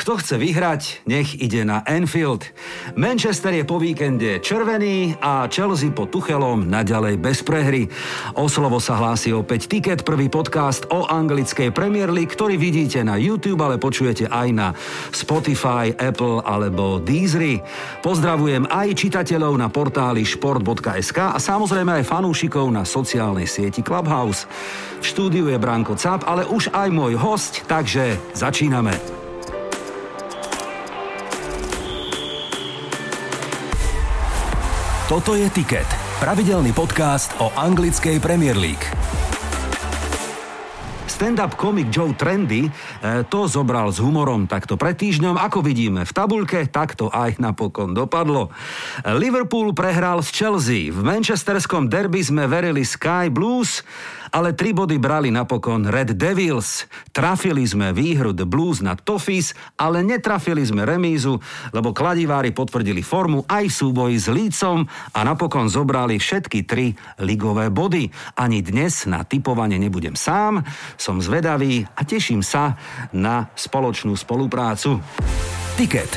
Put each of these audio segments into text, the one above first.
Kto chce vyhrať, nech ide na Enfield. Manchester je po víkende červený a Chelsea po Tuchelom naďalej bez prehry. O slovo sa hlási opäť Ticket, prvý podcast o anglickej Premier League, ktorý vidíte na YouTube, ale počujete aj na Spotify, Apple alebo Deezery. Pozdravujem aj čitateľov na portáli šport.sk a samozrejme aj fanúšikov na sociálnej sieti Clubhouse. V štúdiu je Branko Cap, ale už aj môj host, takže začíname. Toto je Ticket, pravidelný podcast o anglickej Premier League. Stand-up komik Joe Trendy e, to zobral s humorom takto pred týždňom. Ako vidíme v tabulke, tak to aj napokon dopadlo. Liverpool prehral s Chelsea. V manchesterskom derby sme verili Sky Blues, ale tri body brali napokon Red Devils. Trafili sme výhru The Blues na Toffees, ale netrafili sme remízu, lebo kladivári potvrdili formu aj v súboji s Lícom a napokon zobrali všetky tri ligové body. Ani dnes na typovanie nebudem sám, som zvedavý a teším sa na spoločnú spoluprácu. Ticket.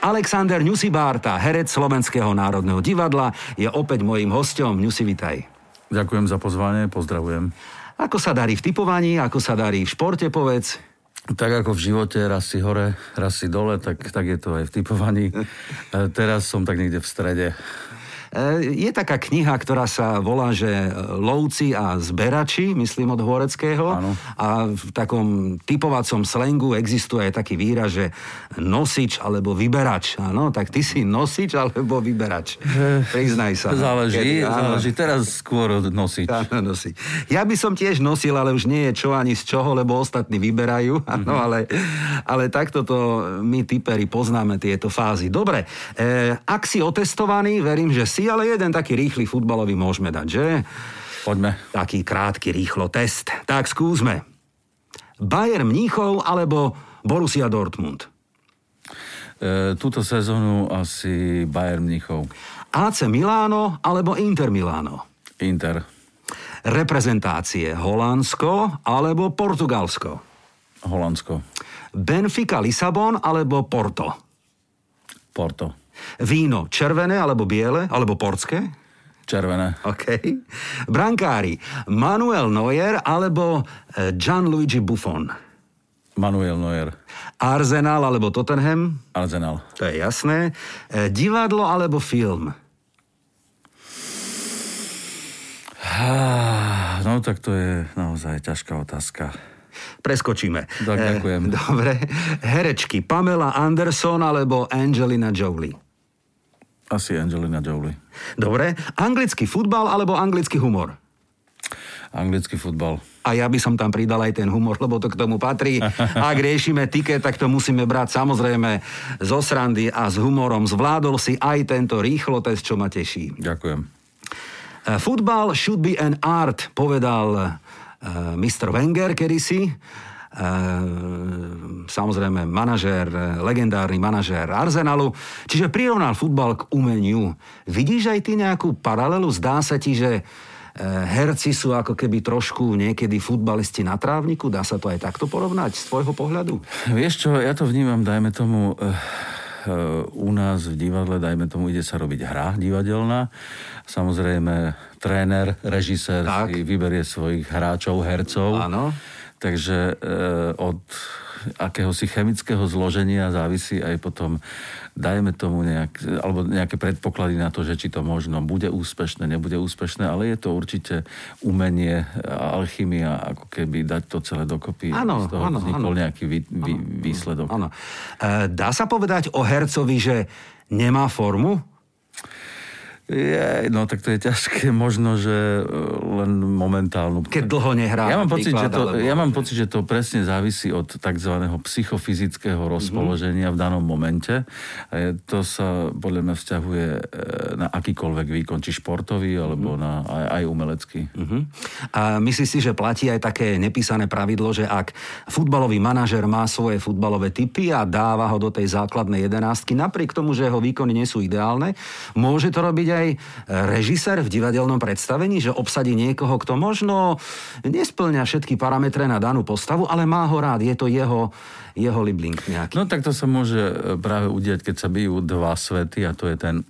Alexander Ňusibárta, herec Slovenského národného divadla, je opäť mojím hostom. Ňusi, vitaj. Ďakujem za pozvanie, pozdravujem. Ako sa darí v typovaní, ako sa darí v športe, povedz? Tak ako v živote, raz si hore, raz si dole, tak, tak je to aj v typovaní. Teraz som tak niekde v strede. E, je taká kniha, ktorá sa volá, že Lovci a zberači, myslím od Horeckého. Áno. A v takom typovacom slengu existuje aj taký výraz, že nosič alebo vyberač. Áno, tak ty si nosič alebo vyberač. Priznaj sa. Záleží, Kedy, záleží. Teraz skôr nosič. Áno, nosič. Ja by som tiež nosil, ale už nie je čo ani z čoho, lebo ostatní vyberajú. Áno, mm-hmm. ale, ale takto to my typeri poznáme tieto fázy. Dobre, e, ak si otestovaný, verím, že si si, ale jeden taký rýchly futbalový môžeme dať, že? Poďme. Taký krátky rýchlo test. Tak skúsme. Bayern Mníchov alebo Borussia Dortmund? E, túto sezónu asi Bayern Mníchov. AC Miláno alebo Inter Miláno? Inter. Reprezentácie Holandsko alebo Portugalsko? Holandsko. Benfica Lisabon alebo Porto? Porto. Víno červené alebo biele, alebo portské? Červené. OK. Brankári Manuel Neuer alebo eh, Gianluigi Buffon? Manuel Neuer. Arsenal alebo Tottenham? Arsenal. To je jasné. Eh, divadlo alebo film? No tak to je naozaj ťažká otázka. Preskočíme. Tak, ďakujem. Dobre. Herečky Pamela Anderson alebo Angelina Jolie? Asi Angelina Jolie. Dobre. Anglický futbal alebo anglický humor? Anglický futbal. A ja by som tam pridal aj ten humor, lebo to k tomu patrí. Ak riešime tiket, tak to musíme brať samozrejme zo srandy a s humorom. Zvládol si aj tento rýchlo test, čo ma teší. Ďakujem. Uh, football should be an art, povedal uh, Mr. Wenger kedysi. Ehm, samozrejme manažér, legendárny manažér Arsenalu, čiže prirovnal futbal k umeniu. Vidíš aj ty nejakú paralelu? Zdá sa ti, že eh, herci sú ako keby trošku niekedy futbalisti na trávniku? Dá sa to aj takto porovnať z tvojho pohľadu? Vieš čo, ja to vnímam, dajme tomu, u nás v divadle, dajme tomu, ide sa robiť hra divadelná. Samozrejme, tréner, režisér tak. si vyberie svojich hráčov, hercov. Áno Takže e, od akéhosi chemického zloženia závisí aj potom, dajme tomu nejak, alebo nejaké predpoklady na to, že či to možno bude úspešné, nebude úspešné, ale je to určite umenie, alchymia, ako keby dať to celé dokopy. Áno, z toho áno, vznikol áno. nejaký vý, vý, výsledok. Áno. E, dá sa povedať o hercovi, že nemá formu? Je, no tak to je ťažké, možno, že e, len momentálnu. Keď dlho nehrá. Ja mám, pocit, že to, alebo... ja mám pocit, že to presne závisí od tzv. psychofyzického mhm. rozpoloženia mm-hmm. v danom momente. To sa podľa mňa vzťahuje e, na akýkoľvek výkon, či športový, alebo mm-hmm. na, aj, aj umelecký. Mm-hmm. A myslíš si, že platí aj také nepísané pravidlo, že ak futbalový manažer má svoje futbalové typy a dáva ho do tej základnej jedenástky, napriek tomu, že jeho výkony nie sú ideálne, môže to robiť aj aj režisér v divadelnom predstavení, že obsadí niekoho, kto možno nesplňa všetky parametre na danú postavu, ale má ho rád, je to jeho, jeho libling nejaký. No tak to sa môže e, práve udiať, keď sa bijú dva svety a to je ten,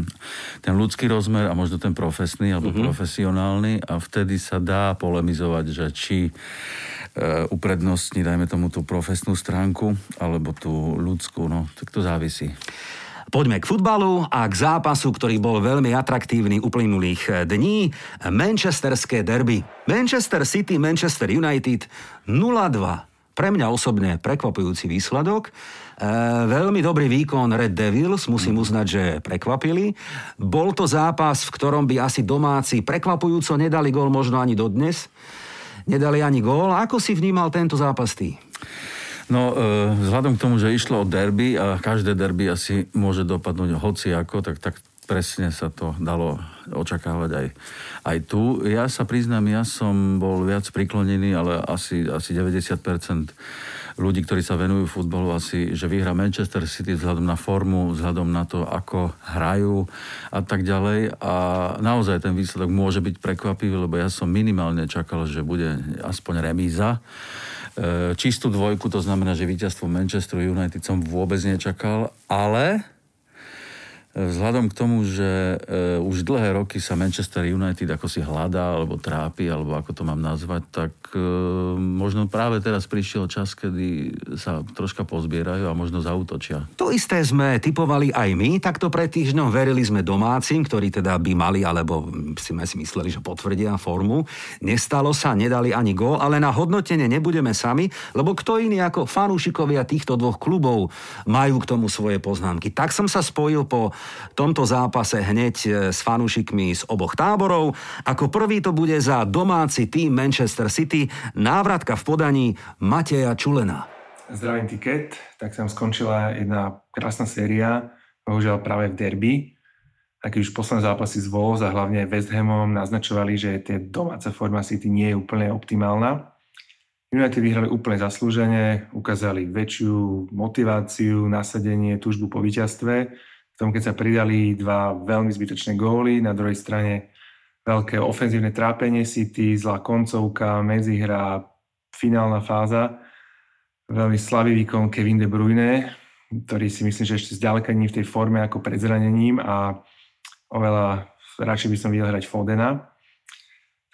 ten ľudský rozmer a možno ten profesný alebo mm-hmm. profesionálny a vtedy sa dá polemizovať, že či uh, uprednostní, dajme tomu, tú profesnú stránku alebo tú ľudskú, no tak to závisí. Poďme k futbalu a k zápasu, ktorý bol veľmi atraktívny uplynulých eh, dní. Manchesterské derby. Manchester City, Manchester United 0-2. Pre mňa osobne prekvapujúci výsledok. E, veľmi dobrý výkon Red Devils, musím uznať, že prekvapili. Bol to zápas, v ktorom by asi domáci prekvapujúco nedali gól možno ani dodnes. Nedali ani gól. Ako si vnímal tento zápas ty? No, e, vzhľadom k tomu, že išlo o derby a každé derby asi môže dopadnúť hoci ako, tak, tak presne sa to dalo očakávať aj, aj tu. Ja sa priznám, ja som bol viac priklonený, ale asi, asi 90% ľudí, ktorí sa venujú futbolu, asi, že vyhra Manchester City vzhľadom na formu, vzhľadom na to, ako hrajú a tak ďalej. A naozaj ten výsledok môže byť prekvapivý, lebo ja som minimálne čakal, že bude aspoň remíza. E, čistú dvojku, to znamená, že víťazstvo Manchester United som vôbec nečakal, ale Vzhľadom k tomu, že e, už dlhé roky sa Manchester United ako si hľadá, alebo trápi, alebo ako to mám nazvať, tak e, možno práve teraz prišiel čas, kedy sa troška pozbierajú a možno zautočia. To isté sme typovali aj my, takto pred týždňom verili sme domácim, ktorí teda by mali, alebo si sme si mysleli, že potvrdia formu. Nestalo sa, nedali ani gól, ale na hodnotenie nebudeme sami, lebo kto iný ako fanúšikovia týchto dvoch klubov majú k tomu svoje poznámky. Tak som sa spojil po tomto zápase hneď e, s fanúšikmi z oboch táborov. Ako prvý to bude za domáci tým Manchester City návratka v podaní Mateja Čulena. Zdravím tiket, tak sa skončila jedna krásna séria, bohužiaľ práve v derby. A už posledné zápasy z Wolves a hlavne West Hamom naznačovali, že tie domáca forma City nie je úplne optimálna. United vyhrali úplne zaslúžene, ukázali väčšiu motiváciu, nasadenie, túžbu po víťazstve v tom, keď sa pridali dva veľmi zbytočné góly, na druhej strane veľké ofenzívne trápenie City, zlá koncovka, medzihra, finálna fáza. Veľmi slabý výkon Kevin De Bruyne, ktorý si myslím, že ešte zďaleka nie v tej forme ako pred zranením a oveľa radšej by som videl hrať Fodena.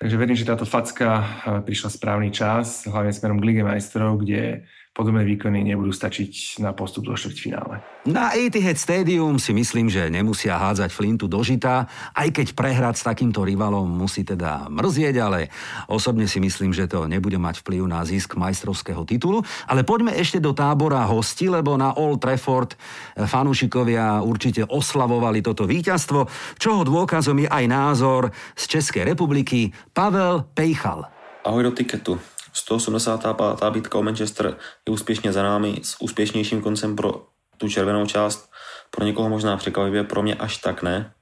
Takže verím, že táto facka prišla správny čas, hlavne smerom k Lige majstrov, kde podobné výkony nebudú stačiť na postup do štvrťfinále. Na Etihad Stadium si myslím, že nemusia hádzať flintu do žita, aj keď prehrať s takýmto rivalom musí teda mrzieť, ale osobne si myslím, že to nebude mať vplyv na zisk majstrovského titulu. Ale poďme ešte do tábora hosti, lebo na Old Trafford fanúšikovia určite oslavovali toto víťazstvo, čoho dôkazom je aj názor z Českej republiky Pavel Pejchal. Ahoj do tiketu. 185. bitka o Manchester je úspěšně za námi s úspěšnějším koncem pro tu červenou část. Pro někoho možná překvapivě, pro mě až tak ne.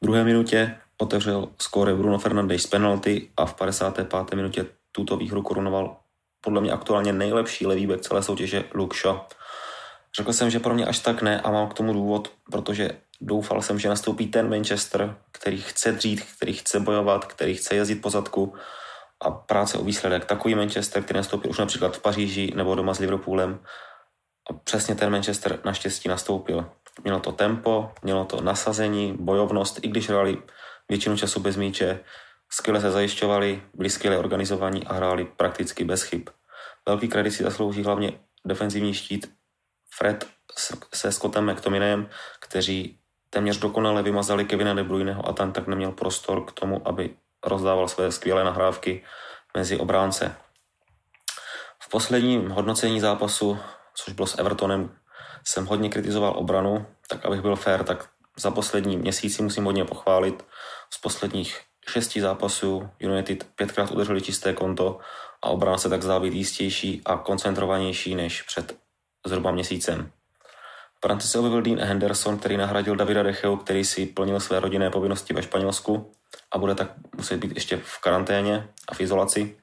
V druhé minutě otevřel skóre Bruno Fernandes z penalty a v 55. minutě tuto výhru korunoval podle mě aktuálně nejlepší levý back celé soutěže Luke Shaw. Řekl jsem, že pro mě až tak ne a mám k tomu důvod, protože doufal jsem, že nastoupí ten Manchester, který chce dřít, který chce bojovat, který chce jezdit po zadku a práce o výsledek. Takový Manchester, který nastoupil už například v Paříži nebo doma s Liverpoolem. A přesně ten Manchester naštěstí nastoupil. Mělo to tempo, mělo to nasazení, bojovnost, i když hráli většinu času bez míče, skvěle se zajišťovali, byli skvěle organizovaní a hráli prakticky bez chyb. Velký kredit si zaslouží hlavně defenzivní štít Fred se Scottem McTominajem, kteří téměř dokonale vymazali Kevina De Bruyneho a ten tak neměl prostor k tomu, aby rozdával své skvělé nahrávky mezi obránce. V posledním hodnocení zápasu, což bylo s Evertonem, jsem hodně kritizoval obranu, tak abych byl fair, tak za poslední měsíci musím hodně pochválit. Z posledních šesti zápasů United pětkrát udrželi čisté konto a obrana se tak zdá být jistější a koncentrovanější než před zhruba měsícem. V branci se objevil Dean Henderson, který nahradil Davida Decheu, který si plnil své rodinné povinnosti ve Španělsku a bude tak muset být ještě v karanténě a v izolaci.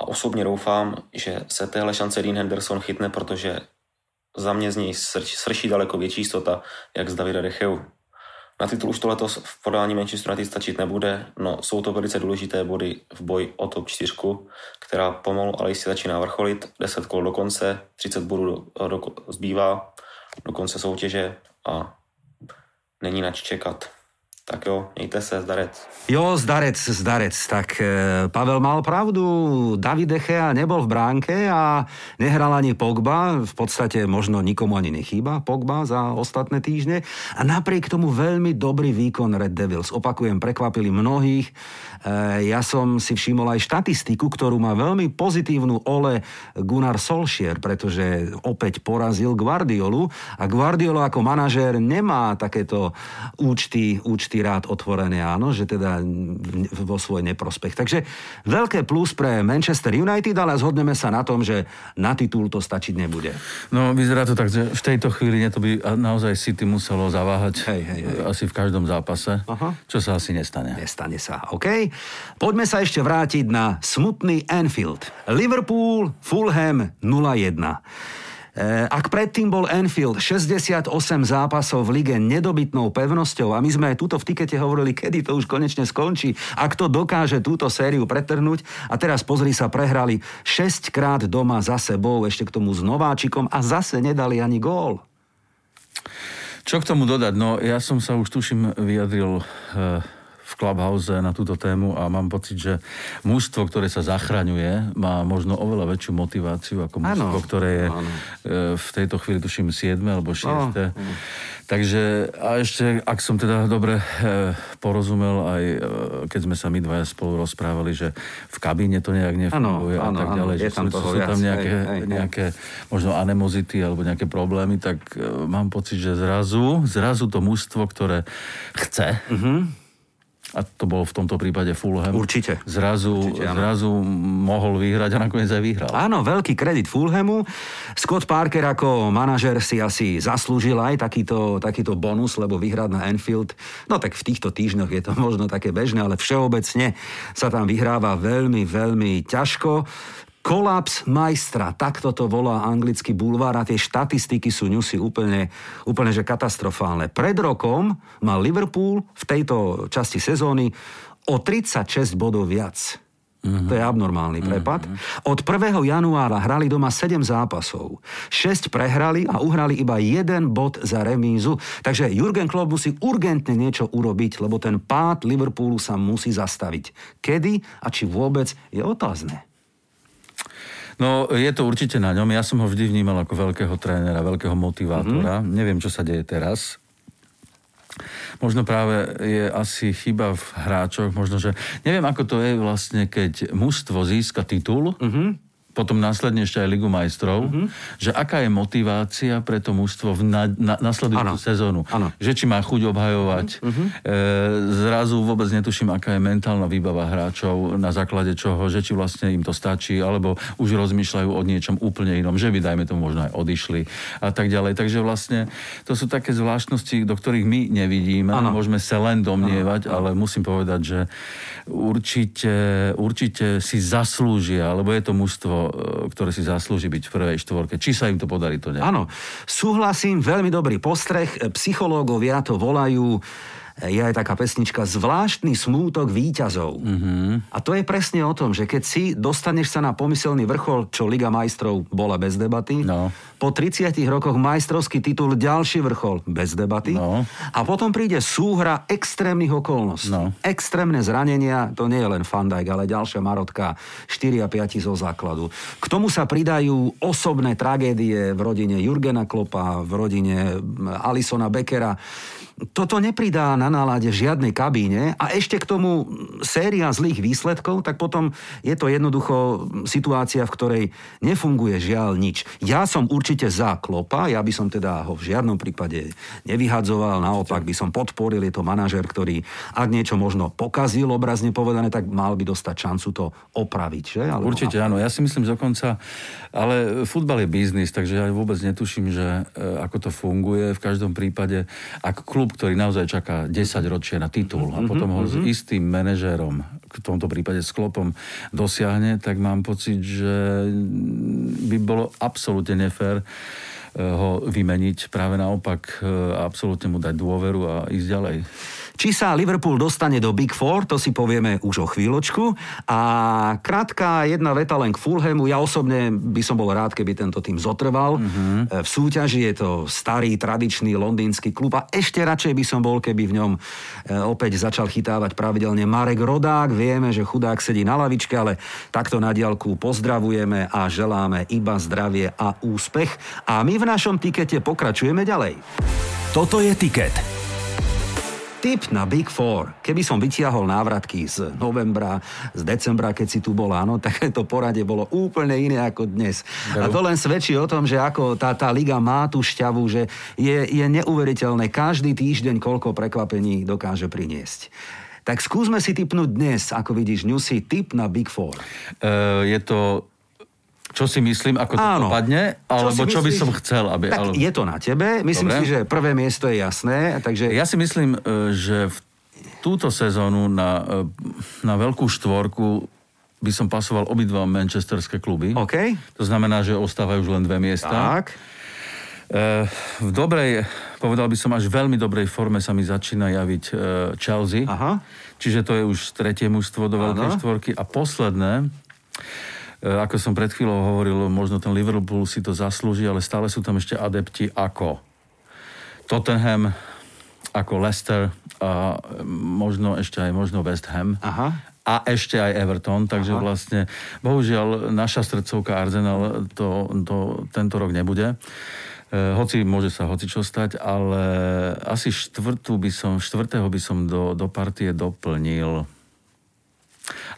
A osobně doufám, že se téhle šance Dean Henderson chytne, protože za mě z něj srší daleko větší jistota, jak z Davida Decheu. Na titul už to letos v podání Manchester United stačit nebude, no jsou to velice důležité body v boji o top 4, která pomalu ale jistě začíná vrcholit. 10 kol do konce, 30 bodů do, do, zbývá do konce soutěže a není nač čekat. Tak jo, mějte se, zdarec. Jo, zdarec, zdarec. Tak e, Pavel mal pravdu, David Echea nebol v bránke a nehral ani Pogba, v podstate možno nikomu ani nechýba Pogba za ostatné týždne a napriek tomu veľmi dobrý výkon Red Devils. Opakujem, prekvapili mnohých. E, ja som si všimol aj štatistiku, ktorú má veľmi pozitívnu Ole Gunnar Solskjaer, pretože opäť porazil Guardiolu a Guardiolo ako manažér nemá takéto účty, účty rád otvorené, áno, že teda vo svoj neprospech. Takže veľké plus pre Manchester United, ale zhodneme sa na tom, že na titul to stačiť nebude. No, vyzerá to tak, že v tejto chvíli to by naozaj City muselo zaváhať hej, hej, hej. asi v každom zápase, Aha. čo sa asi nestane. Nestane sa, OK? Poďme sa ešte vrátiť na smutný Anfield. Liverpool, Fulham 0-1. E, ak predtým bol Enfield 68 zápasov v lige nedobytnou pevnosťou a my sme aj túto v tikete hovorili, kedy to už konečne skončí, ak to dokáže túto sériu pretrhnúť a teraz pozri sa, prehrali 6 krát doma za sebou, ešte k tomu s Nováčikom a zase nedali ani gól. Čo k tomu dodať? No, ja som sa už tuším vyjadril e, v Clubhouse na túto tému a mám pocit, že mužstvo, ktoré sa zachraňuje, má možno oveľa väčšiu motiváciu ako mužstvo, ktoré je áno. e, v tejto chvíli tuším 7 alebo 6. No, Takže a ešte, ak som teda dobre e, porozumel, aj e, keď sme sa my dvaja spolu rozprávali, že v kabíne to nejak nefunguje Áno, a tak ďalej, je že tam sú, sú tam nejaké, nejaké možno anemozity alebo nejaké problémy, tak mám pocit, že zrazu, zrazu to mužstvo, ktoré chce, a to bol v tomto prípade Fulham. Určite. zrazu, Určite, áno. zrazu mohol vyhrať a nakoniec aj vyhral. Áno, veľký kredit Fulhamu. Scott Parker ako manažer si asi zaslúžil aj takýto, takýto bonus, lebo vyhrať na Anfield, no tak v týchto týždňoch je to možno také bežné, ale všeobecne sa tam vyhráva veľmi, veľmi ťažko. Kolaps majstra, takto to volá anglický bulvár a tie štatistiky sú ňusy úplne, úplne že katastrofálne. Pred rokom mal Liverpool v tejto časti sezóny o 36 bodov viac. To je abnormálny prepad. Od 1. januára hrali doma 7 zápasov. 6 prehrali a uhrali iba jeden bod za remízu. Takže Jurgen Klopp musí urgentne niečo urobiť, lebo ten pád Liverpoolu sa musí zastaviť. Kedy a či vôbec je otázne. No, je to určite na ňom. Ja som ho vždy vnímal ako veľkého trénera, veľkého motivátora. Mm-hmm. Neviem, čo sa deje teraz. Možno práve je asi chyba v hráčoch, možno, že neviem, ako to je vlastne, keď mužstvo získa titul, mm-hmm potom následne ešte aj Ligu majstrov, mm-hmm. že aká je motivácia pre to mužstvo v na, na, nasledujúcu sezónu. Áno. Že či má chuť obhajovať. Mm-hmm. E, zrazu vôbec netuším, aká je mentálna výbava hráčov, na základe čoho, že či vlastne im to stačí, alebo už rozmýšľajú o niečom úplne inom, že by, dajme tomu, možno aj odišli a tak ďalej. Takže vlastne to sú také zvláštnosti, do ktorých my nevidíme. Áno. Môžeme sa len domnievať, ale musím povedať, že určite, určite si zaslúžia, lebo je to mužstvo, ktoré si zaslúži byť v prvej štvorke. Či sa im to podarí, to neviem. Áno, súhlasím, veľmi dobrý postreh. Psychológovia to volajú je aj taká pesnička Zvláštny smútok výťazov. Mm-hmm. A to je presne o tom, že keď si dostaneš sa na pomyselný vrchol, čo Liga majstrov bola bez debaty, No. po 30 rokoch majstrovský titul ďalší vrchol bez debaty No. a potom príde súhra extrémnych okolností. No. Extrémne zranenia, to nie je len Fandajk, ale ďalšia marotka, 4 a 5 zo základu. K tomu sa pridajú osobné tragédie v rodine Jurgena Klopa, v rodine Alisona Beckera. Toto nepridá na nálade žiadnej kabíne a ešte k tomu séria zlých výsledkov, tak potom je to jednoducho situácia, v ktorej nefunguje žiaľ nič. Ja som určite za Klopa, ja by som teda ho v žiadnom prípade nevyhadzoval, naopak by som podporil, je to manažer, ktorý ak niečo možno pokazil, obrazne povedané, tak mal by dostať šancu to opraviť. Že? Alebo Určite áno, ja si myslím dokonca, ale futbal je biznis, takže ja vôbec netuším, že e, ako to funguje. V každom prípade, ak klub, ktorý naozaj čaká 10 ročie na titul a potom ho s istým manažérom, v tomto prípade s klopom, dosiahne, tak mám pocit, že by bolo absolútne nefér ho vymeniť. Práve naopak e, absolútne mu dať dôveru a ísť ďalej. Či sa Liverpool dostane do Big Four, to si povieme už o chvíľočku. A krátka jedna veta len k Fulhamu. Ja osobne by som bol rád, keby tento tým zotrval. Mm-hmm. V súťaži je to starý, tradičný londýnsky klub a ešte radšej by som bol, keby v ňom e, opäť začal chytávať pravidelne Marek Rodák. Vieme, že chudák sedí na lavičke, ale takto na diálku pozdravujeme a želáme iba zdravie a úspech. A my v našom tikete pokračujeme ďalej. Toto je tiket. Tip na Big Four. Keby som vytiahol návratky z novembra, z decembra, keď si tu bol, áno, tak to poradie bolo úplne iné ako dnes. A to len svedčí o tom, že ako tá, tá liga má tú šťavu, že je, je neuveriteľné každý týždeň, koľko prekvapení dokáže priniesť. Tak skúsme si typnúť dnes, ako vidíš, Newsy, tip na Big Four. Uh, je to čo si myslím, ako to Áno. dopadne, alebo čo, čo by som chcel. Aby, tak alebo... je to na tebe. Myslím Dobre. si, že prvé miesto je jasné. Takže... Ja si myslím, e, že v túto sezónu na, e, na veľkú štvorku by som pasoval obidva manchesterské kluby. Okay. To znamená, že ostávajú už len dve miesta. Tak. E, v dobrej, povedal by som, až veľmi dobrej forme sa mi začína javiť Chelsea. Aha. Čiže to je už tretie mužstvo do veľkej štvorky. A posledné, E, ako som pred chvíľou hovoril, možno ten Liverpool si to zaslúži, ale stále sú tam ešte adepti ako Tottenham, ako Leicester a možno ešte aj možno West Ham. Aha. A ešte aj Everton, takže Aha. vlastne bohužiaľ naša srdcovka Arsenal to, to tento rok nebude. E, hoci môže sa hoci čo stať, ale asi štvrtú by som, štvrtého by som do, do partie doplnil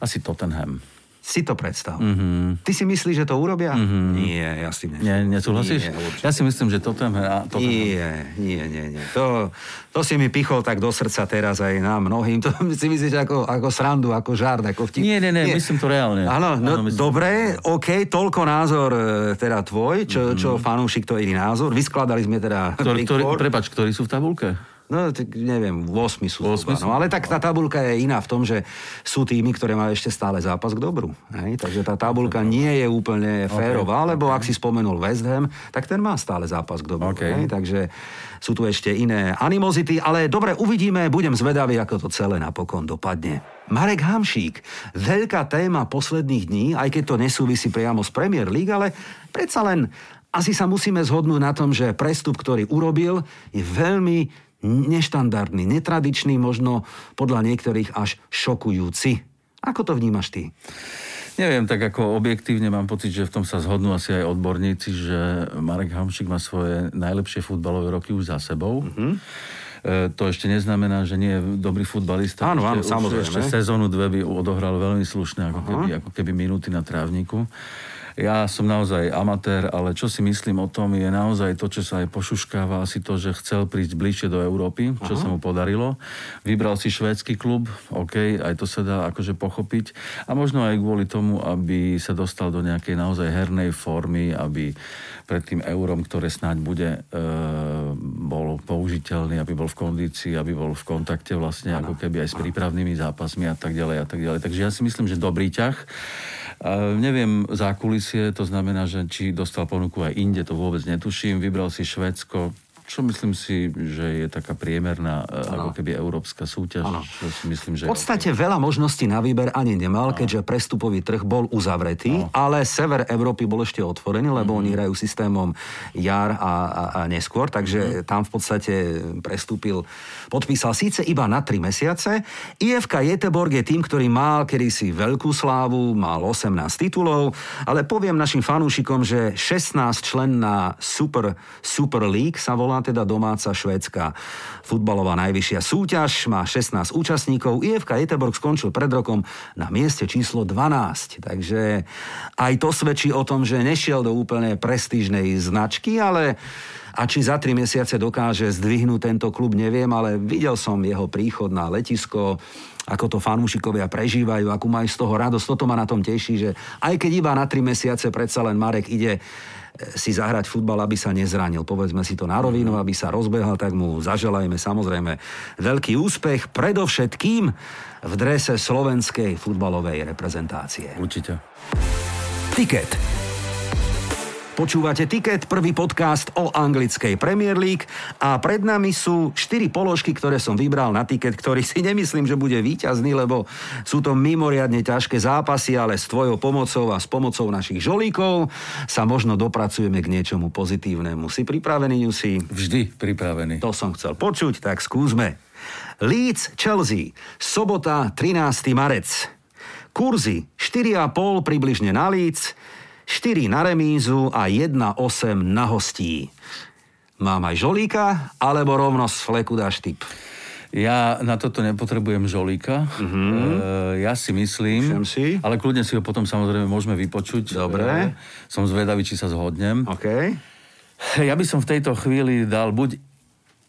asi Tottenham si to predstav. Mm-hmm. Ty si myslíš, že to urobia? Mm-hmm. Nie, ja si myslím. Nie, nesúhlasíš? Nie, ja si myslím, že toto to Nie, nie, nie, nie. To, to si mi pichol tak do srdca teraz aj nám mnohým. To si myslíš ako, ako srandu, ako žart, ako vtip. Nie, nie, nie, nie. myslím to reálne. Áno, no, dobre, OK, toľko názor e, teda tvoj, čo, mm-hmm. čo fanúšik, to je názor. Vyskladali sme teda... Ktorý, ktorý, prepač, ktorí sú v tabulke? No, tak neviem, 8 sú 8 zhruba, no, ale tak tá tabulka je iná v tom, že sú týmy, ktoré majú ešte stále zápas k dobru. Hej? Takže tá tabulka nie je úplne férová, okay. lebo ak si spomenul West Ham, tak ten má stále zápas k dobru. Okay. Hej? Takže sú tu ešte iné animozity, ale dobre, uvidíme, budem zvedavý, ako to celé napokon dopadne. Marek Hamšík, veľká téma posledných dní, aj keď to nesúvisí priamo s Premier League, ale predsa len asi sa musíme zhodnúť na tom, že prestup, ktorý urobil, je veľmi neštandardný, netradičný, možno podľa niektorých až šokujúci. Ako to vnímaš ty? Neviem, tak ako objektívne mám pocit, že v tom sa zhodnú asi aj odborníci, že Marek Hamšik má svoje najlepšie futbalové roky už za sebou. Mm-hmm. E, to ešte neznamená, že nie je dobrý futbalista. Áno, áno, samozrejme. Ešte sezónu dve by odohral veľmi slušne, ako keby, ako keby minúty na trávniku. Ja som naozaj amatér, ale čo si myslím o tom je naozaj to, čo sa aj pošuškáva, asi to, že chcel prísť bližšie do Európy, čo Aha. sa mu podarilo. Vybral si švédsky klub, OK, aj to sa dá akože pochopiť. A možno aj kvôli tomu, aby sa dostal do nejakej naozaj hernej formy, aby pred tým eurom, ktoré snáď bude, e, bol použiteľný, aby bol v kondícii, aby bol v kontakte vlastne ano. ako keby aj s prípravnými zápasmi a tak ďalej a tak ďalej. Takže ja si myslím, že dobrý ťah. Neviem zákulisie, to znamená, že či dostal ponuku aj inde, to vôbec netuším. Vybral si Švedsko, čo myslím si, že je taká priemerná ano. ako keby európska súťaž. Ano. Čo si myslím, že v podstate okay. veľa možností na výber ani nemal, ano. keďže prestupový trh bol uzavretý, ano. ale sever Európy bol ešte otvorený, lebo mm-hmm. oni hrajú systémom jar a, a, a neskôr, takže mm-hmm. tam v podstate prestúpil, podpísal síce iba na 3 mesiace. IFK Jeteborg je tým, ktorý mal kedysi veľkú slávu, mal 18 titulov, ale poviem našim fanúšikom, že 16 členná Super, Super League sa volá teda domáca švédska. Futbalová najvyššia súťaž, má 16 účastníkov. IFK Jeteborg skončil pred rokom na mieste číslo 12, takže aj to svedčí o tom, že nešiel do úplne prestížnej značky, ale a či za tri mesiace dokáže zdvihnúť tento klub, neviem, ale videl som jeho príchod na letisko, ako to fanúšikovia prežívajú, akú majú z toho radosť. Toto ma na tom teší, že aj keď iba na tri mesiace predsa len Marek ide si zahrať futbal, aby sa nezranil. Povedzme si to na rovinu, aby sa rozbehal, tak mu zaželajme samozrejme veľký úspech, predovšetkým v drese slovenskej futbalovej reprezentácie. Určite. Tiket. Počúvate Ticket, prvý podcast o anglickej Premier League a pred nami sú štyri položky, ktoré som vybral na Ticket, ktorý si nemyslím, že bude víťazný, lebo sú to mimoriadne ťažké zápasy, ale s tvojou pomocou a s pomocou našich žolíkov sa možno dopracujeme k niečomu pozitívnemu. Si pripravený, Jusi? Vždy pripravený. To som chcel počuť, tak skúsme. Leeds Chelsea, sobota 13. marec. Kurzy 4,5 približne na Leeds, 4 na remízu a 1,8 na hostí. Mám aj žolíka, alebo rovno z fleku dáš typ? Ja na toto nepotrebujem žolíka. Mm-hmm. E, ja si myslím, si. ale kľudne si ho potom samozrejme môžeme vypočuť. Dobre. E, som zvedavý, či sa zhodnem. OK. Ja by som v tejto chvíli dal buď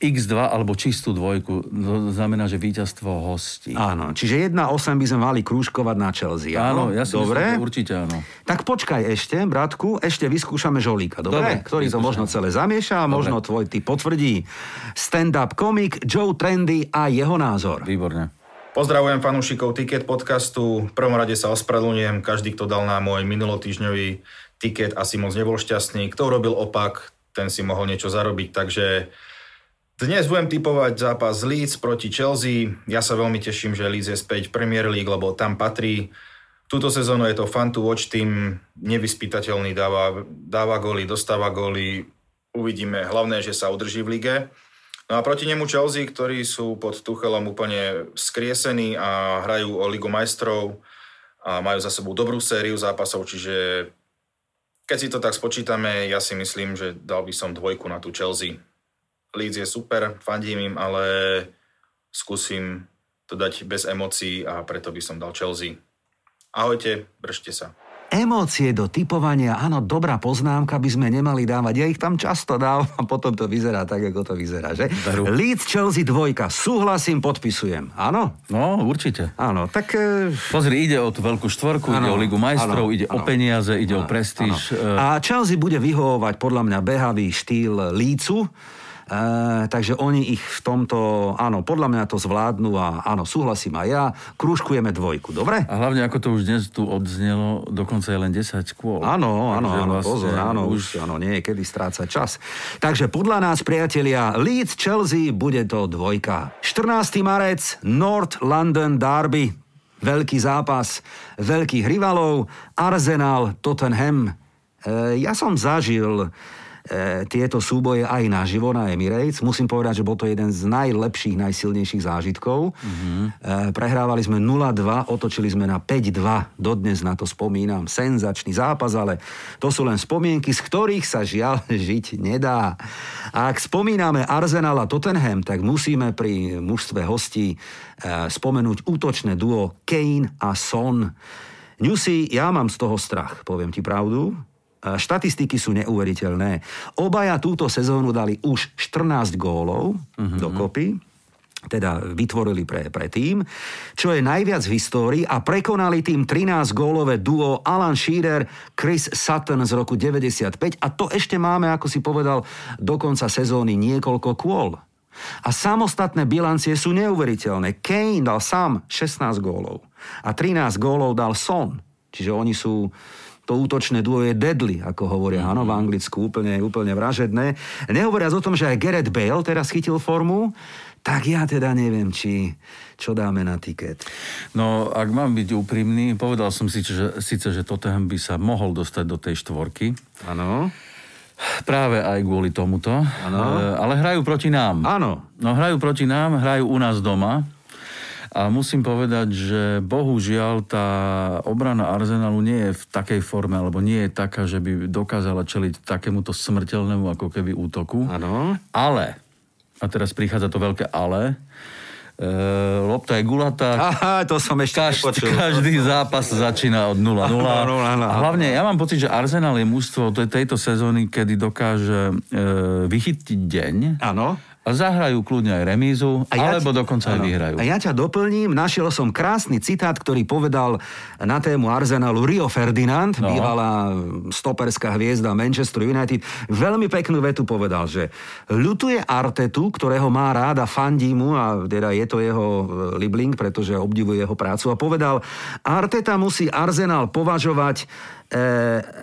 X2 alebo čistú dvojku, to znamená, že víťazstvo hostí. Áno, čiže 1-8 by sme mali krúžkovať na Chelsea. Áno, ja si dobre. myslím, určite áno. Tak počkaj ešte, bratku, ešte vyskúšame žolíka, dobre? Dobre, Ktorý to vyskúšam. možno celé zamieša a Dobre. možno tvoj typ potvrdí. Stand-up komik Joe Trendy a jeho názor. Výborne. Pozdravujem fanúšikov Ticket podcastu. V prvom rade sa ospravedlňujem. Každý, kto dal na môj minulotýžňový tiket, asi moc nebol šťastný. Kto urobil opak, ten si mohol niečo zarobiť. Takže dnes budem typovať zápas Leeds proti Chelsea. Ja sa veľmi teším, že Leeds je späť Premier League, lebo tam patrí. Túto sezónu je to fun to watch tým, nevyspytateľný, dáva, dáva góly, dostáva góly. Uvidíme, hlavné, že sa udrží v lige. No a proti nemu Chelsea, ktorí sú pod Tuchelom úplne skriesení a hrajú o Ligu majstrov a majú za sebou dobrú sériu zápasov, čiže keď si to tak spočítame, ja si myslím, že dal by som dvojku na tú Chelsea. Leeds je super, fandím im, ale skúsim to dať bez emócií a preto by som dal Chelsea. Ahojte, držte sa. Emócie do typovania, áno, dobrá poznámka by sme nemali dávať. Ja ich tam často dávam a potom to vyzerá tak, ako to vyzerá, že? Veru. Leeds Chelsea dvojka, súhlasím, podpisujem. Áno? No, určite. Áno, tak... e, Pozri, ide o tú veľkú štvorku, ide Áno, o Ligu majstrov, áno, ide o áno. peniaze, ide o áno, prestíž. áno. e, A Chelsea bude vyhovovať podľa mňa behavý štýl Lícu, E, takže oni ich v tomto, áno, podľa mňa to zvládnu a áno, súhlasím aj ja, krúžkujeme dvojku, dobre? A hlavne, ako to už dnes tu odznelo, dokonca je len 10 kôl. Áno, áno, áno, vlastne pozor, áno, už, áno, nie je kedy strácať čas. Takže podľa nás, priatelia, Leeds Chelsea bude to dvojka. 14. marec, North London Derby, veľký zápas veľkých rivalov, Arsenal, Tottenham. E, ja som zažil e, tieto súboje aj naživo na Emirates. Musím povedať, že bol to jeden z najlepších, najsilnejších zážitkov. Mm-hmm. E, prehrávali sme 0-2, otočili sme na 5-2. Dodnes na to spomínam. Senzačný zápas, ale to sú len spomienky, z ktorých sa žiaľ žiť nedá. A ak spomíname Arsenal a Tottenham, tak musíme pri mužstve hostí e, spomenúť útočné duo Kane a Son. Newsy, ja mám z toho strach, poviem ti pravdu. Štatistiky sú neuveriteľné. Obaja túto sezónu dali už 14 gólov mm-hmm. dokopy teda vytvorili pre, pre tým, čo je najviac v histórii a prekonali tým 13 gólové duo Alan Shearer, Chris Sutton z roku 95 a to ešte máme, ako si povedal, do konca sezóny niekoľko kôl. A samostatné bilancie sú neuveriteľné. Kane dal sám 16 gólov a 13 gólov dal Son. Čiže oni sú to útočné duo je deadly, ako hovoria, áno, v Anglicku, úplne, úplne vražedné. Nehovoriac o tom, že aj Gareth Bale teraz chytil formu, tak ja teda neviem, či čo dáme na tiket. No, ak mám byť úprimný, povedal som si, že, síce, že Tottenham by sa mohol dostať do tej štvorky, Áno. práve aj kvôli tomuto, Áno. E, ale hrajú proti nám. Áno. No, hrajú proti nám, hrajú u nás doma. A musím povedať, že bohužiaľ tá obrana Arsenalu nie je v takej forme, alebo nie je taká, že by dokázala čeliť takémuto smrteľnému ako keby útoku. Áno. Ale, a teraz prichádza to veľké ale, e, lopta je gulatá, Aha, to som ešte Kaž, nepočul. každý zápas začína od 0-0. Áno, áno, áno. A hlavne ja mám pocit, že Arsenal je mužstvo tej- tejto sezóny, kedy dokáže e, vychytiť deň Áno. A zahrajú kľudne aj remízu, A ja alebo ti- dokonca aj vyhrajú. A ja ťa doplním, našiel som krásny citát, ktorý povedal na tému Arsenalu Rio Ferdinand, No. bývalá stoperská hviezda Manchester United. Veľmi peknú vetu povedal, že ľutuje Artetu, ktorého má ráda, fandí mu a teda je to jeho e, libling, pretože obdivuje jeho prácu a povedal, Arteta musí Arsenal považovať e,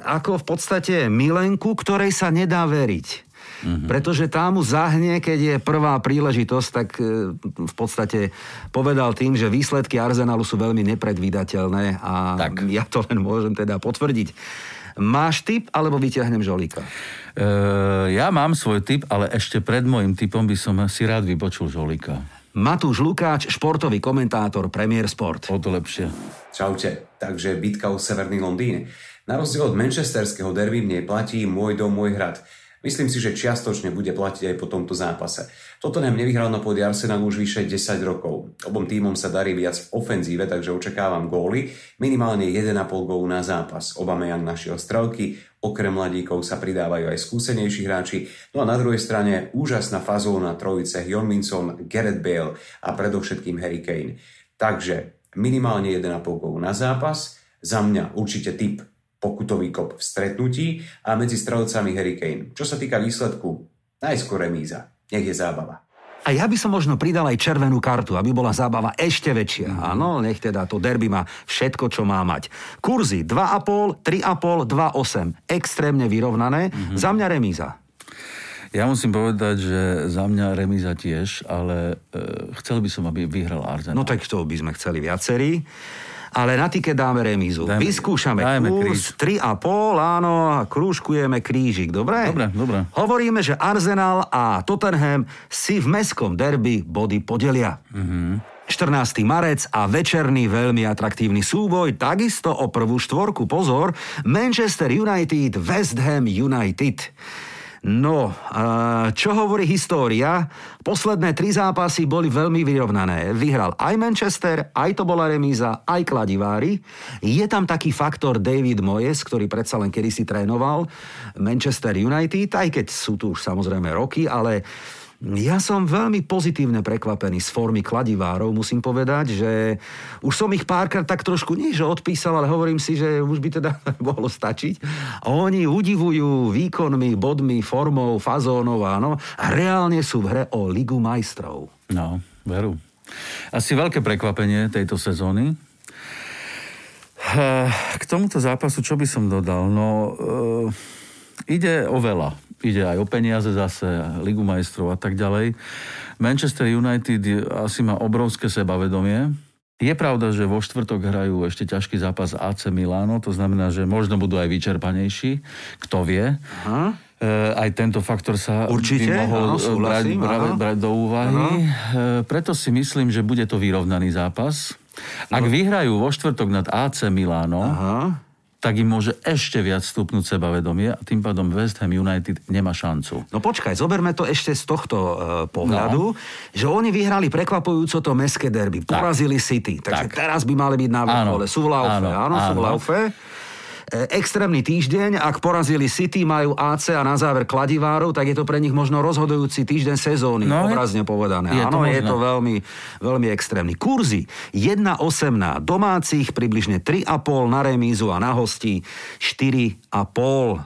ako v podstate milenku, ktorej sa nedá veriť. Mm-hmm. Pretože tá mu zahne, keď je prvá príležitosť, tak e, v podstate povedal tým, že výsledky Arsenalu sú veľmi nepredvídateľné a Tak. ja to len môžem teda potvrdiť. Máš tip, alebo vyťahnem žolíka? E, ja mám svoj tip, ale ešte pred môjim tipom by som si rád vypočul Žolika. Matúš Lukáč, športový komentátor Premier Sport. O to lepšie. Čaute, takže bitka o Severný Londýn. Na rozdiel od manchesterského derby v nej platí môj dom, môj hrad. Myslím si, že čiastočne bude platiť aj po tomto zápase. Tottenham nevyhral na pôde Arsenalu už vyše 10 rokov. Obom týmom sa darí viac v ofenzíve, takže očakávam góly, minimálne 1,5 gólu na zápas. Obameyang našiel strelky, okrem mladíkov sa pridávajú aj skúsenejší hráči, no a na druhej strane úžasná fazóna trojice Hyon Minson, Gareth Bale a predovšetkým Harry Kane. Takže minimálne 1,5 gólu na zápas, za mňa určite typ pokutový kop v stretnutí a medzi strelcami Harry Kane. Čo sa týka výsledku, najskôr remíza. Nech je zábava. A ja by som možno pridal aj červenú kartu, aby bola zábava ešte väčšia. Áno, nech teda to derby má všetko, čo má mať. Kurzy 2,5, 3,5, 2,8. Extrémne vyrovnané. Za mňa remíza. Ja musím povedať, že za mňa remíza tiež, ale e, chcel by som, aby vyhral Arsenal. No tak to by sme chceli viacerí. Ale na tiket dáme remízu. Dajme- Vyskúšame dajme kurz 3,5, áno, a krúžkujeme krížik, dobre? Dobre, dobre. Hovoríme, že Arsenal a Tottenham si v mestskom derby body podelia. Mhm. 14. marec a večerný veľmi atraktívny súboj, takisto o prvú štvorku, pozor, Manchester United, West Ham United. No, čo hovorí história? Posledné tri zápasy boli veľmi vyrovnané. Vyhral aj Manchester, aj to bola remíza, aj kladivári. Je tam taký faktor David Moyes, ktorý predsa len kedysi trénoval Manchester United, aj keď sú tu už samozrejme roky, ale ja som veľmi pozitívne prekvapený z formy kladivárov, musím povedať, že už som ich párkrát tak trošku, nie že odpísal, ale hovorím si, že už by teda mohlo stačiť. Oni udivujú výkonmi, bodmi, formou, fazónov, áno, a reálne sú v hre o Ligu majstrov. No, veru. Asi veľké prekvapenie tejto sezóny. Eh, K tomuto zápasu, čo by som dodal? No, e, ide o veľa. Ide aj o peniaze zase, Ligu majstrov a tak ďalej. Manchester United asi má obrovské sebavedomie. Je pravda, že vo štvrtok hrajú ešte ťažký zápas AC Milano, to znamená, že možno budú aj vyčerpanejší, kto vie. Aha. E, aj tento faktor sa Určite, by mohol áno, súhlasím, brať, áno. brať do úvahy. E, preto si myslím, že bude to vyrovnaný zápas. Ak No. vyhrajú vo štvrtok nad AC Milano, Aha. Tak im môže ešte viac stupnúť sebavedomie a tým pádom West Ham United nemá šancu. No počkaj, zoberme to ešte z tohto uh, pohľadu, no. že oni vyhrali prekvapujúco to mestské derby, porazili City, takže Tak. teraz by mali byť na vrchole. Áno. Sú v laufe, áno, Áno, sú v áno. laufe. E, Extrémny týždeň, ak porazili City, majú AC a na záver kladivárov, tak je to pre nich možno rozhodujúci týždeň sezóny, No, je- obrazne povedané. je to Áno, je možné. to veľmi, veľmi extrémny. Kurzy 1,8 na domácich, približne 3,5 na remízu a na hostí 4,5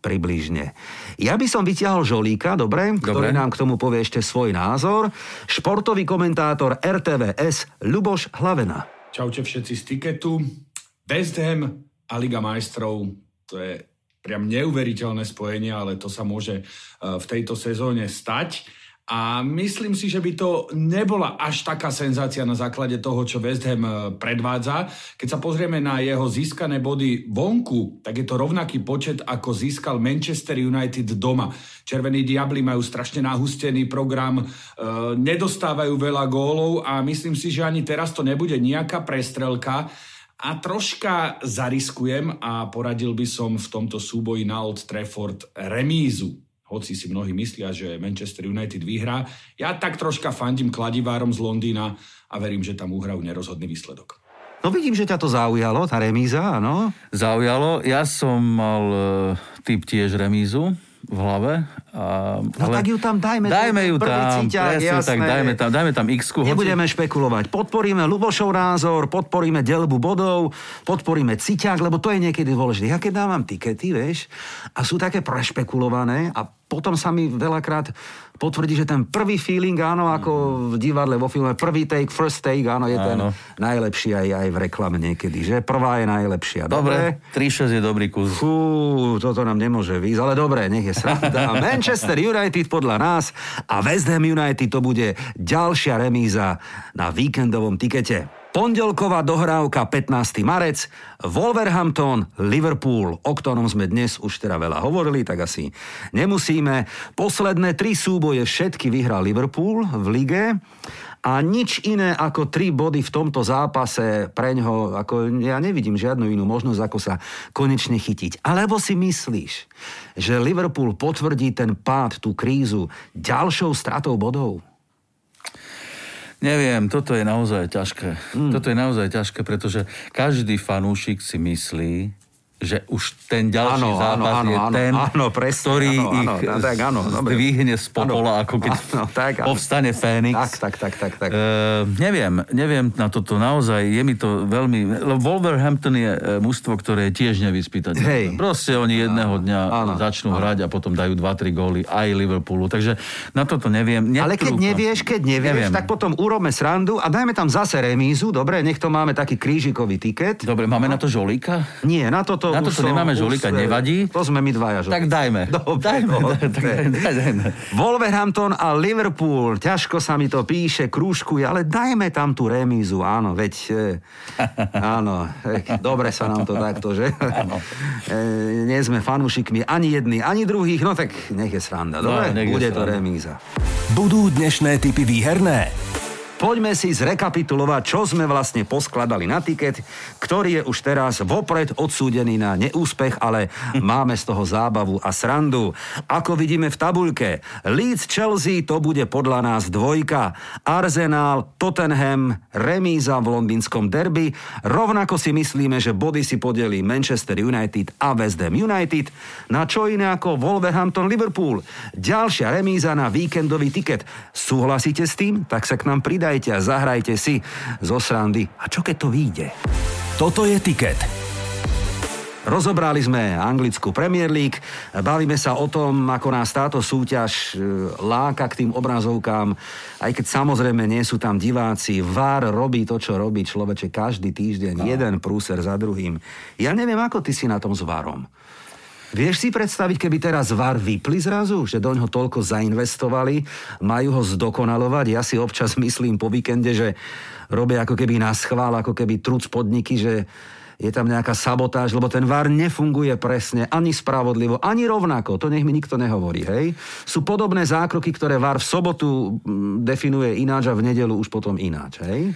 približne. Ja by som vyťahol Žolíka, dobre, ktorý Dobre. nám k tomu povie ešte svoj názor. Športový komentátor RTVS Ľuboš Hlavena. Čaute všetci z tiketu. West Ham a Liga majstrov, to je priam neuveriteľné spojenie, ale to sa môže eh, v tejto sezóne stať. A myslím si, že by to nebola až taká senzácia na základe toho, čo West Ham eh, predvádza. Keď sa pozrieme na jeho získané body vonku, tak je to rovnaký počet, ako získal Manchester United doma. Červení diabli majú strašne nahustený program, e, nedostávajú veľa gólov a myslím si, že ani teraz to nebude nejaká prestrelka. A troška zariskujem a poradil by som v tomto súboji na Old Trafford remízu. Hoci si mnohí myslia, že Manchester United vyhrá. Ja tak troška fandím kladivárom z Londýna a verím, že tam uhrajú nerozhodný výsledok. No vidím, že ťa to zaujalo, tá remíza, áno. Zaujalo. Ja som mal e, typ tiež remízu v hlave A, No tak ju tam dajme. Dajme ju Prvý tam, cíťak, presne, tak jasné. dajme tam, dajme tam x Nebudeme špekulovať. Podporíme Lubošov názor, podporíme delbu bodov, podporíme ciťák, lebo to je niekedy dôležité. Ja keď dávam tikety, vieš, a sú také prešpekulované a potom sa mi veľakrát potvrdí, že ten prvý feeling, áno, ako v divadle, vo filme, prvý take, first take, áno, je ten Áno. najlepší aj, aj v reklame niekedy, že prvá je najlepšia. Dobre, 3-6 je dobrý kus. Fú, toto nám nemôže výjsť, ale dobre, nech je sranda. Manchester United podľa nás a West Ham United to bude ďalšia remíza na víkendovom tikete. Pondelková dohrávka 15. marec, Wolverhampton, Liverpool, o ktorom sme dnes už teda veľa hovorili, tak asi nemusíme. Posledné tri súboje všetky vyhral Liverpool v lige a nič iné ako tri body v tomto zápase preňho, ako ja nevidím žiadnu inú možnosť, ako sa konečne chytiť. Alebo si myslíš, že Liverpool potvrdí ten pád, tú krízu ďalšou stratou bodov? Neviem, toto je naozaj ťažké. Hmm. Toto je naozaj ťažké, pretože každý fanúšik si myslí, že už ten ďalší Áno, áno, zápas áno, je áno, ten, áno, presne, ktorý áno, áno, ich tak áno, zdvihne z popola, Áno, ako keď áno, tak, áno. povstane Fénix. Tak, tak, tak, tak, tak. E, neviem, neviem na toto naozaj, je mi to veľmi... Wolverhampton je e, mužstvo, ktoré je tiež nevyspytateľné. Hej. Proste oni jedného dňa áno, začnú hrať a potom dajú 2-3 góly aj Liverpoolu. Takže na toto neviem. Ale keď Netrúfam nevieš, keď nevieš, Neviem. tak potom urobme srandu a dajme tam zase remízu, dobre, nech to máme taký krížikový tiket. Dobre, máme na to žolíka? Nie, na toto Na toto som- nemáme už, žolíka, e, nevadí? To sme my dvaja žolík. Tak dajme. Dobre, dajme, dobre. daj- tak daj- daj- dajme. Wolverhampton a Liverpool, ťažko sa mi to píše, krúžkuje, ale dajme tam tú remízu, áno, veď, e, áno, dobre sa nám to takto, že? E, nie sme fanúšikmi ani jedni, ani druhých, no tak nech je sranda, No, dobre? je Bude to sranda. remíza. Budú dnešné typy výherné? Poďme si zrekapitulovať, čo sme vlastne poskladali na tiket, ktorý je už teraz vopred odsúdený na neúspech, ale máme z toho zábavu a srandu. Ako vidíme v tabuľke, Leeds Chelsea to bude podľa nás dvojka, Arsenal, Tottenham, remíza v londýnskom derby, rovnako si myslíme, že body si podelí Manchester United a West Ham United, na čo iné ako Wolverhampton Liverpool. Ďalšia remíza na víkendový tiket. Súhlasíte s tým? Tak sa k nám pridajte a zahrajte si zo srandy. A čo keď to vyjde? Toto je tiket. Rozobrali sme anglickú Premier League, bavíme sa o tom, ako nás táto súťaž e, láka k tým obrazovkám, aj keď samozrejme nie sú tam diváci. VAR robí to, čo robí človeče každý týždeň, no. jeden prúser za druhým. Ja neviem, ako ty si na tom s VARom. Vieš si predstaviť, keby teraz VAR vypli zrazu, že do ňoho toľko zainvestovali, majú ho zdokonalovať? Ja si občas myslím po víkende, že robia ako keby na schvál, ako keby truc podniky, že je tam nejaká sabotáž, lebo ten VAR nefunguje presne, ani spravodlivo, ani rovnako. To nech mi nikto nehovorí, hej? Sú podobné zákroky, ktoré VAR v sobotu mm, definuje ináč a v nedelu už potom ináč, hej?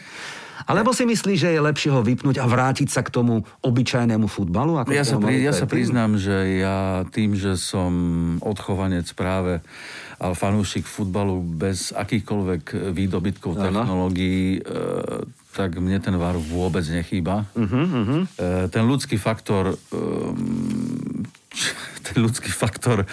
Alebo si myslíš, že je lepšie ho vypnúť a vrátiť sa k tomu obyčajnému futbalu? Ako Ja sa, pri, ja sa priznám, že ja tým, že som odchovanec práve ale fanúšik futbalu bez akýchkoľvek výdobytkov Áno. technológií, e, tak mne ten VAR vôbec nechýba. Mhm, Uh-huh, E, ten ľudský faktor, um, ten ľudský faktor,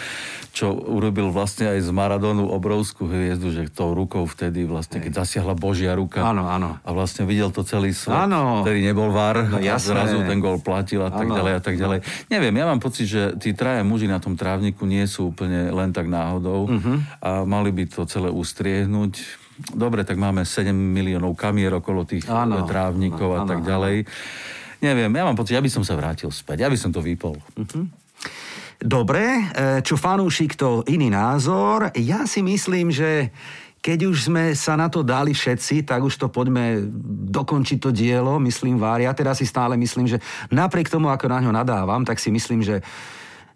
čo urobil vlastne aj z Maradonu obrovskú hviezdu, že tou rukou vtedy vlastne, keď zasiahla Božia ruka Áno, áno. a vlastne videl to celý svet, Áno. ktorý nebol VAR No a zrazu ten gol platil a tak Áno. ďalej a tak ďalej. Neviem, ja mám pocit, že tí traja muži na tom trávniku nie sú úplne len tak náhodou Mhm. a mali by to celé ustriehnúť. Dobre, tak máme 7 miliónov kamier okolo tých Áno, áno, trávnikov áno, a tak ďalej. Neviem, ja mám pocit, ja by som sa vrátil späť, ja by som to vypol. Dobre, e, čo fanúšik to iný názor. Ja si myslím, že keď už sme sa na to dali všetci, tak už to poďme dokončiť to dielo, myslím Vár. Ja teda si stále myslím, že napriek tomu, ako na ňo nadávam, tak si myslím, že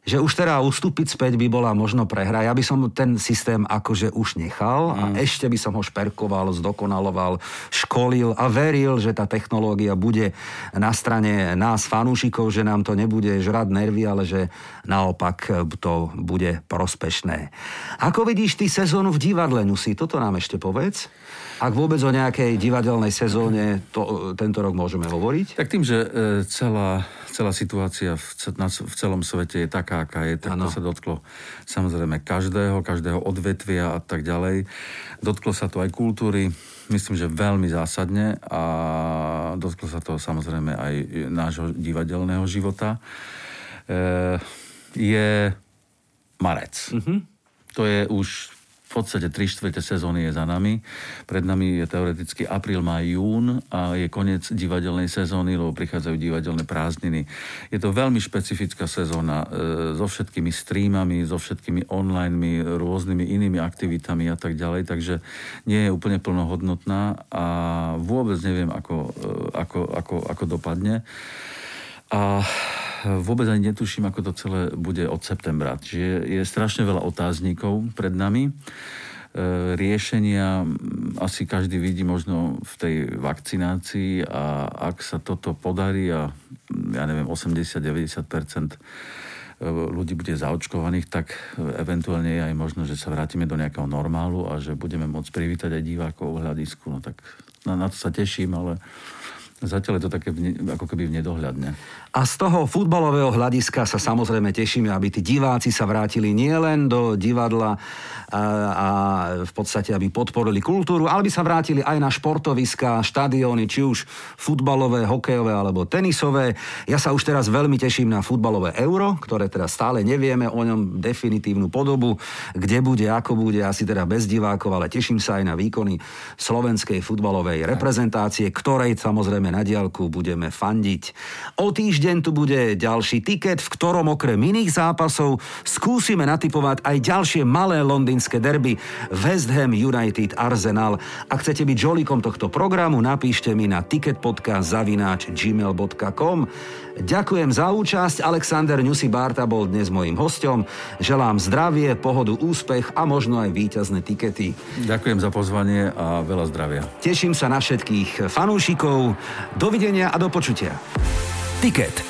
že už teda ustúpiť späť by bola možno prehra. Ja by som ten systém akože už nechal a ešte by som ho šperkoval, zdokonaloval, školil a veril, že tá technológia bude na strane nás fanúšikov, že nám to nebude žrať nervy, ale že naopak to bude prospešné. Ako vidíš ty sezónu v divadle, Nusi? Toto nám ešte povedz. Ak vôbec o nejakej divadelnej sezóne to, tento rok môžeme hovoriť? Tak tým, že e, celá, celá situácia v, v celom svete je taká, KKJ, tak ano. to sa dotklo samozrejme každého, každého odvetvia a tak ďalej. Dotklo sa to aj kultúry, myslím, že veľmi zásadne a dotklo sa to samozrejme aj nášho divadelného života. E, je marec. Mm-hmm. To je už v podstate 3 štvrte sezóny je za nami. Pred nami je teoreticky apríl, maj, jún a je koniec divadelnej sezóny, lebo prichádzajú divadelné prázdniny. Je to veľmi špecifická sezóna e, so všetkými streamami, so všetkými online, rôznymi inými aktivitami a tak ďalej, takže nie je úplne plnohodnotná a vôbec neviem, ako, e, ako, ako, ako dopadne. A vôbec ani netuším, ako to celé bude od septembra. Čiže je strašne veľa otáznikov pred nami. E, riešenia asi každý vidí možno v tej vakcinácii a ak sa toto podarí a ja neviem, 80-90% e, ľudí bude zaočkovaných, tak eventuálne je aj možno, že sa vrátime do nejakého normálu a že budeme môcť privítať aj divákov v hľadisku. No tak na, na to sa teším, ale Zatiaľ je to také ako keby v nedohľadne. A z toho futbalového hľadiska sa samozrejme tešíme, aby tí diváci sa vrátili nielen do divadla a, a v podstate, aby podporili kultúru, ale by sa vrátili aj na športoviska, štadióny, či už futbalové, hokejové alebo tenisové. Ja sa už teraz veľmi teším na futbalové euro, ktoré teda stále nevieme o ňom definitívnu podobu, kde bude, ako bude, asi teda bez divákov, ale teším sa aj na výkony slovenskej futbalovej reprezentácie, ktorej samozrejme budeme na diálku, budeme fandiť. O týždeň tu bude ďalší tiket, v ktorom okrem iných zápasov skúsime natypovať aj ďalšie malé londýnske derby West Ham United Arsenal. Ak chcete byť žolikom tohto programu, napíšte mi na ticketpodcast.gmail.com Ďakujem za účasť, Alexander Newsy Barta bol dnes mojim hostom. Želám zdravie, pohodu, úspech a možno aj víťazné tikety. Ďakujem za pozvanie a veľa zdravia. Teším sa na všetkých fanúšikov. Dovidenia a do počutia. Tiket